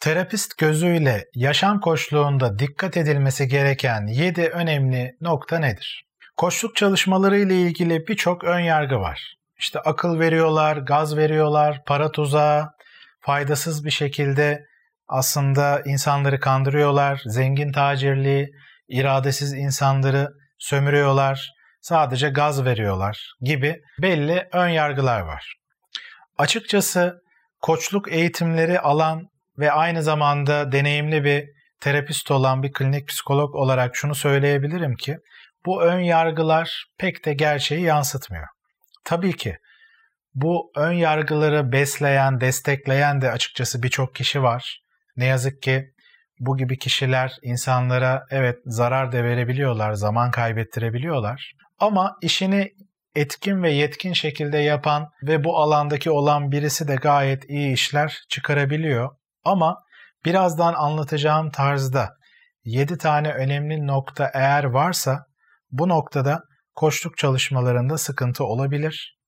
Terapist gözüyle yaşam koçluğunda dikkat edilmesi gereken 7 önemli nokta nedir? Koçluk çalışmaları ile ilgili birçok ön yargı var. İşte akıl veriyorlar, gaz veriyorlar, para tuzağı, faydasız bir şekilde aslında insanları kandırıyorlar, zengin tacirliği, iradesiz insanları sömürüyorlar, sadece gaz veriyorlar gibi belli ön yargılar var. Açıkçası koçluk eğitimleri alan ve aynı zamanda deneyimli bir terapist olan bir klinik psikolog olarak şunu söyleyebilirim ki bu ön yargılar pek de gerçeği yansıtmıyor. Tabii ki bu ön yargıları besleyen, destekleyen de açıkçası birçok kişi var. Ne yazık ki bu gibi kişiler insanlara evet zarar da verebiliyorlar, zaman kaybettirebiliyorlar. Ama işini etkin ve yetkin şekilde yapan ve bu alandaki olan birisi de gayet iyi işler çıkarabiliyor. Ama birazdan anlatacağım tarzda 7 tane önemli nokta eğer varsa bu noktada koçluk çalışmalarında sıkıntı olabilir.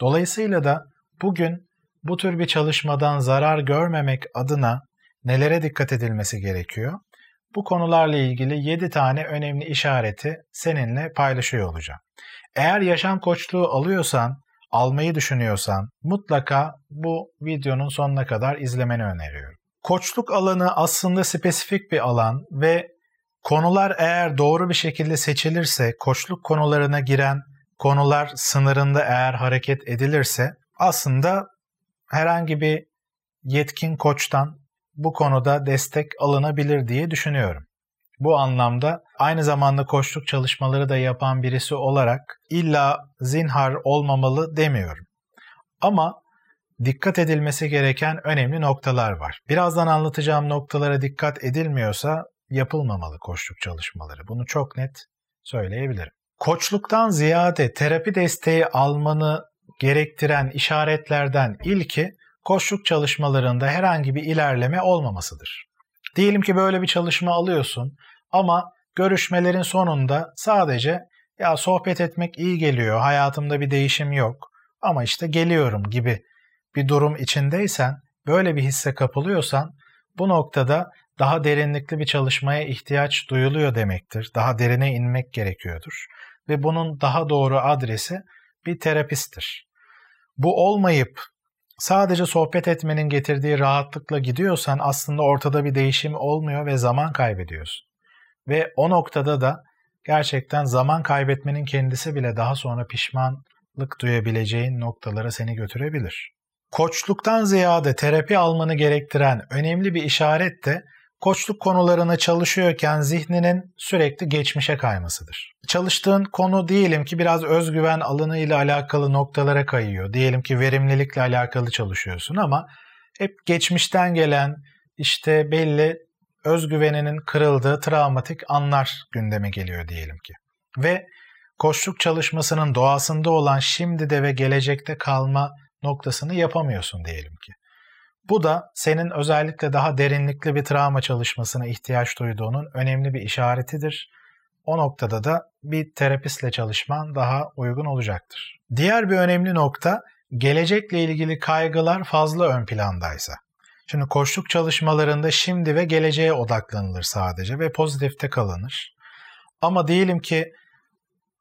Dolayısıyla da bugün bu tür bir çalışmadan zarar görmemek adına nelere dikkat edilmesi gerekiyor? Bu konularla ilgili 7 tane önemli işareti seninle paylaşıyor olacağım. Eğer yaşam koçluğu alıyorsan, almayı düşünüyorsan mutlaka bu videonun sonuna kadar izlemeni öneriyorum. Koçluk alanı aslında spesifik bir alan ve konular eğer doğru bir şekilde seçilirse, koçluk konularına giren konular sınırında eğer hareket edilirse aslında herhangi bir yetkin koçtan bu konuda destek alınabilir diye düşünüyorum. Bu anlamda aynı zamanda koçluk çalışmaları da yapan birisi olarak illa zinhar olmamalı demiyorum. Ama dikkat edilmesi gereken önemli noktalar var. Birazdan anlatacağım noktalara dikkat edilmiyorsa yapılmamalı koçluk çalışmaları. Bunu çok net söyleyebilirim. Koçluktan ziyade terapi desteği almanı gerektiren işaretlerden ilki koçluk çalışmalarında herhangi bir ilerleme olmamasıdır. Diyelim ki böyle bir çalışma alıyorsun ama görüşmelerin sonunda sadece ya sohbet etmek iyi geliyor, hayatımda bir değişim yok ama işte geliyorum gibi bir durum içindeysen, böyle bir hisse kapılıyorsan bu noktada daha derinlikli bir çalışmaya ihtiyaç duyuluyor demektir. Daha derine inmek gerekiyordur. Ve bunun daha doğru adresi bir terapisttir. Bu olmayıp sadece sohbet etmenin getirdiği rahatlıkla gidiyorsan aslında ortada bir değişim olmuyor ve zaman kaybediyorsun. Ve o noktada da gerçekten zaman kaybetmenin kendisi bile daha sonra pişmanlık duyabileceğin noktalara seni götürebilir. Koçluktan ziyade terapi almanı gerektiren önemli bir işaret de koçluk konularına çalışıyorken zihninin sürekli geçmişe kaymasıdır. Çalıştığın konu diyelim ki biraz özgüven alanı ile alakalı noktalara kayıyor. Diyelim ki verimlilikle alakalı çalışıyorsun ama hep geçmişten gelen işte belli özgüveninin kırıldığı travmatik anlar gündeme geliyor diyelim ki. Ve koçluk çalışmasının doğasında olan şimdi de ve gelecekte kalma noktasını yapamıyorsun diyelim ki. Bu da senin özellikle daha derinlikli bir travma çalışmasına ihtiyaç duyduğunun önemli bir işaretidir. O noktada da bir terapistle çalışman daha uygun olacaktır. Diğer bir önemli nokta gelecekle ilgili kaygılar fazla ön plandaysa. Şimdi koçluk çalışmalarında şimdi ve geleceğe odaklanılır sadece ve pozitifte kalınır. Ama diyelim ki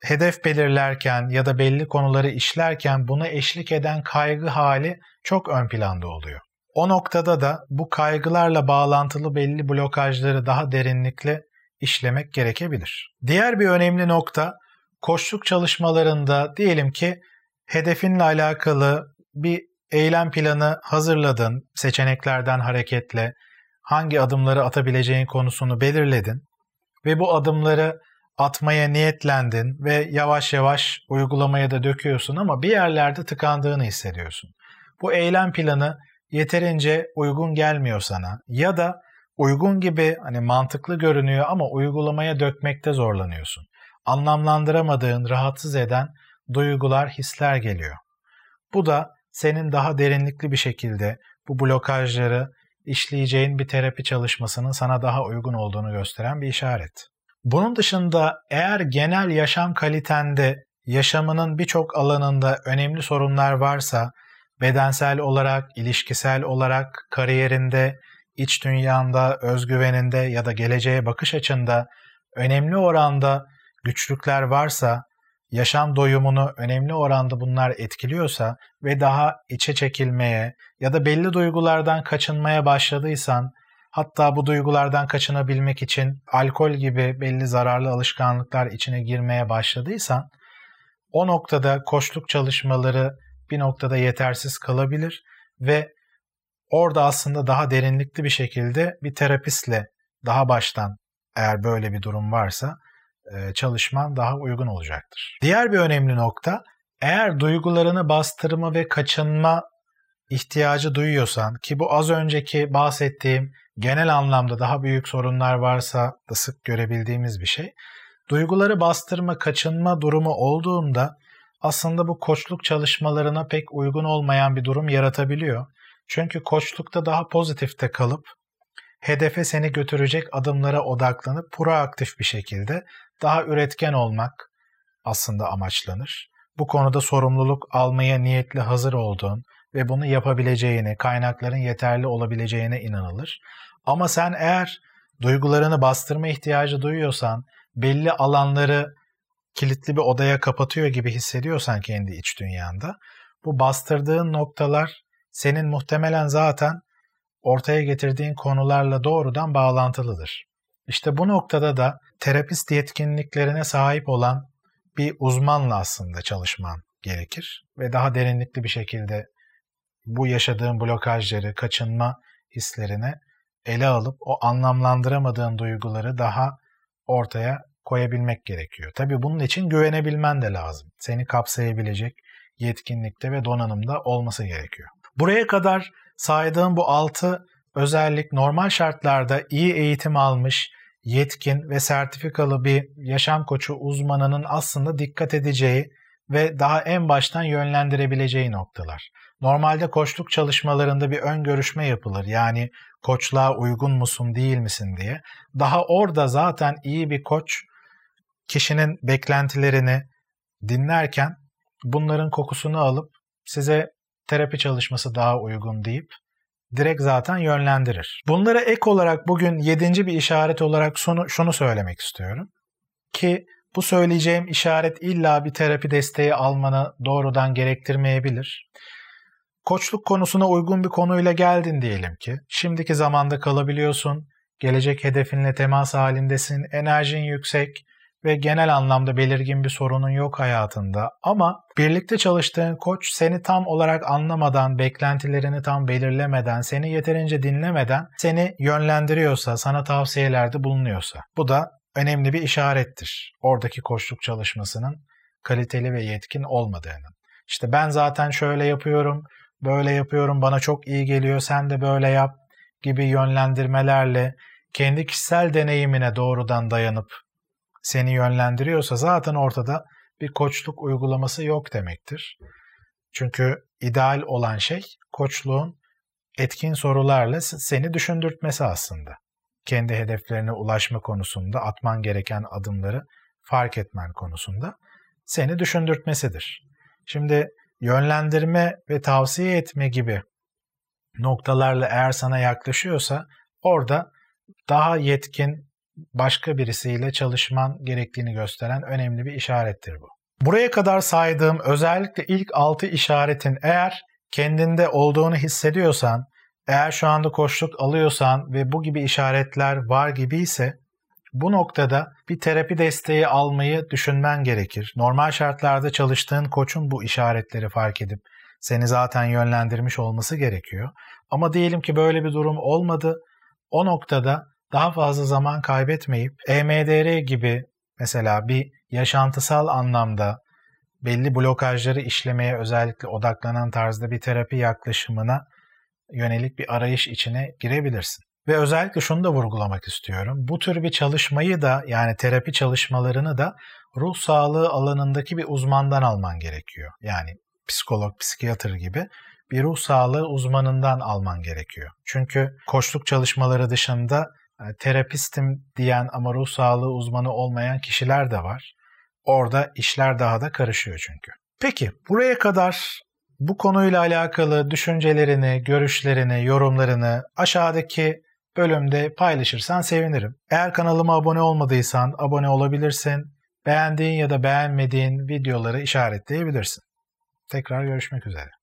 hedef belirlerken ya da belli konuları işlerken buna eşlik eden kaygı hali çok ön planda oluyor. O noktada da bu kaygılarla bağlantılı belli blokajları daha derinlikle işlemek gerekebilir. Diğer bir önemli nokta koçluk çalışmalarında diyelim ki hedefinle alakalı bir eylem planı hazırladın, seçeneklerden hareketle hangi adımları atabileceğin konusunu belirledin ve bu adımları atmaya niyetlendin ve yavaş yavaş uygulamaya da döküyorsun ama bir yerlerde tıkandığını hissediyorsun. Bu eylem planı yeterince uygun gelmiyor sana ya da uygun gibi hani mantıklı görünüyor ama uygulamaya dökmekte zorlanıyorsun. Anlamlandıramadığın, rahatsız eden duygular, hisler geliyor. Bu da senin daha derinlikli bir şekilde bu blokajları işleyeceğin bir terapi çalışmasının sana daha uygun olduğunu gösteren bir işaret. Bunun dışında eğer genel yaşam kalitende yaşamının birçok alanında önemli sorunlar varsa bedensel olarak, ilişkisel olarak, kariyerinde iç dünyanda, özgüveninde ya da geleceğe bakış açında önemli oranda güçlükler varsa, yaşam doyumunu önemli oranda bunlar etkiliyorsa ve daha içe çekilmeye ya da belli duygulardan kaçınmaya başladıysan, hatta bu duygulardan kaçınabilmek için alkol gibi belli zararlı alışkanlıklar içine girmeye başladıysan, o noktada koçluk çalışmaları bir noktada yetersiz kalabilir ve orada aslında daha derinlikli bir şekilde bir terapistle daha baştan eğer böyle bir durum varsa e, çalışman daha uygun olacaktır. Diğer bir önemli nokta eğer duygularını bastırma ve kaçınma ihtiyacı duyuyorsan ki bu az önceki bahsettiğim genel anlamda daha büyük sorunlar varsa da sık görebildiğimiz bir şey. Duyguları bastırma, kaçınma durumu olduğunda aslında bu koçluk çalışmalarına pek uygun olmayan bir durum yaratabiliyor. Çünkü koçlukta daha pozitifte kalıp hedefe seni götürecek adımlara odaklanıp proaktif bir şekilde daha üretken olmak aslında amaçlanır. Bu konuda sorumluluk almaya niyetli hazır olduğun ve bunu yapabileceğine, kaynakların yeterli olabileceğine inanılır. Ama sen eğer duygularını bastırma ihtiyacı duyuyorsan, belli alanları kilitli bir odaya kapatıyor gibi hissediyorsan kendi iç dünyanda, bu bastırdığın noktalar senin muhtemelen zaten ortaya getirdiğin konularla doğrudan bağlantılıdır. İşte bu noktada da terapist yetkinliklerine sahip olan bir uzmanla aslında çalışman gerekir ve daha derinlikli bir şekilde bu yaşadığın blokajları, kaçınma hislerine ele alıp o anlamlandıramadığın duyguları daha ortaya koyabilmek gerekiyor. Tabii bunun için güvenebilmen de lazım. Seni kapsayabilecek yetkinlikte ve donanımda olması gerekiyor. Buraya kadar saydığım bu altı özellik normal şartlarda iyi eğitim almış, yetkin ve sertifikalı bir yaşam koçu uzmanının aslında dikkat edeceği ve daha en baştan yönlendirebileceği noktalar. Normalde koçluk çalışmalarında bir ön görüşme yapılır. Yani koçluğa uygun musun değil misin diye. Daha orada zaten iyi bir koç kişinin beklentilerini dinlerken bunların kokusunu alıp size terapi çalışması daha uygun deyip direkt zaten yönlendirir. Bunlara ek olarak bugün yedinci bir işaret olarak şunu, söylemek istiyorum. Ki bu söyleyeceğim işaret illa bir terapi desteği almanı doğrudan gerektirmeyebilir. Koçluk konusuna uygun bir konuyla geldin diyelim ki. Şimdiki zamanda kalabiliyorsun, gelecek hedefinle temas halindesin, enerjin yüksek, ve genel anlamda belirgin bir sorunun yok hayatında ama birlikte çalıştığın koç seni tam olarak anlamadan, beklentilerini tam belirlemeden, seni yeterince dinlemeden seni yönlendiriyorsa, sana tavsiyelerde bulunuyorsa bu da önemli bir işarettir. Oradaki koçluk çalışmasının kaliteli ve yetkin olmadığının. İşte ben zaten şöyle yapıyorum, böyle yapıyorum, bana çok iyi geliyor, sen de böyle yap gibi yönlendirmelerle kendi kişisel deneyimine doğrudan dayanıp seni yönlendiriyorsa zaten ortada bir koçluk uygulaması yok demektir. Çünkü ideal olan şey koçluğun etkin sorularla seni düşündürtmesi aslında. Kendi hedeflerine ulaşma konusunda atman gereken adımları fark etmen konusunda seni düşündürtmesidir. Şimdi yönlendirme ve tavsiye etme gibi noktalarla eğer sana yaklaşıyorsa orada daha yetkin başka birisiyle çalışman gerektiğini gösteren önemli bir işarettir bu. Buraya kadar saydığım özellikle ilk 6 işaretin eğer kendinde olduğunu hissediyorsan, eğer şu anda koçluk alıyorsan ve bu gibi işaretler var gibi ise bu noktada bir terapi desteği almayı düşünmen gerekir. Normal şartlarda çalıştığın koçun bu işaretleri fark edip seni zaten yönlendirmiş olması gerekiyor. Ama diyelim ki böyle bir durum olmadı. O noktada daha fazla zaman kaybetmeyip EMDR gibi mesela bir yaşantısal anlamda belli blokajları işlemeye özellikle odaklanan tarzda bir terapi yaklaşımına yönelik bir arayış içine girebilirsin. Ve özellikle şunu da vurgulamak istiyorum. Bu tür bir çalışmayı da yani terapi çalışmalarını da ruh sağlığı alanındaki bir uzmandan alman gerekiyor. Yani psikolog, psikiyatr gibi bir ruh sağlığı uzmanından alman gerekiyor. Çünkü koçluk çalışmaları dışında e, terapistim diyen ama ruh sağlığı uzmanı olmayan kişiler de var. Orada işler daha da karışıyor çünkü. Peki buraya kadar bu konuyla alakalı düşüncelerini, görüşlerini, yorumlarını aşağıdaki bölümde paylaşırsan sevinirim. Eğer kanalıma abone olmadıysan abone olabilirsin. Beğendiğin ya da beğenmediğin videoları işaretleyebilirsin. Tekrar görüşmek üzere.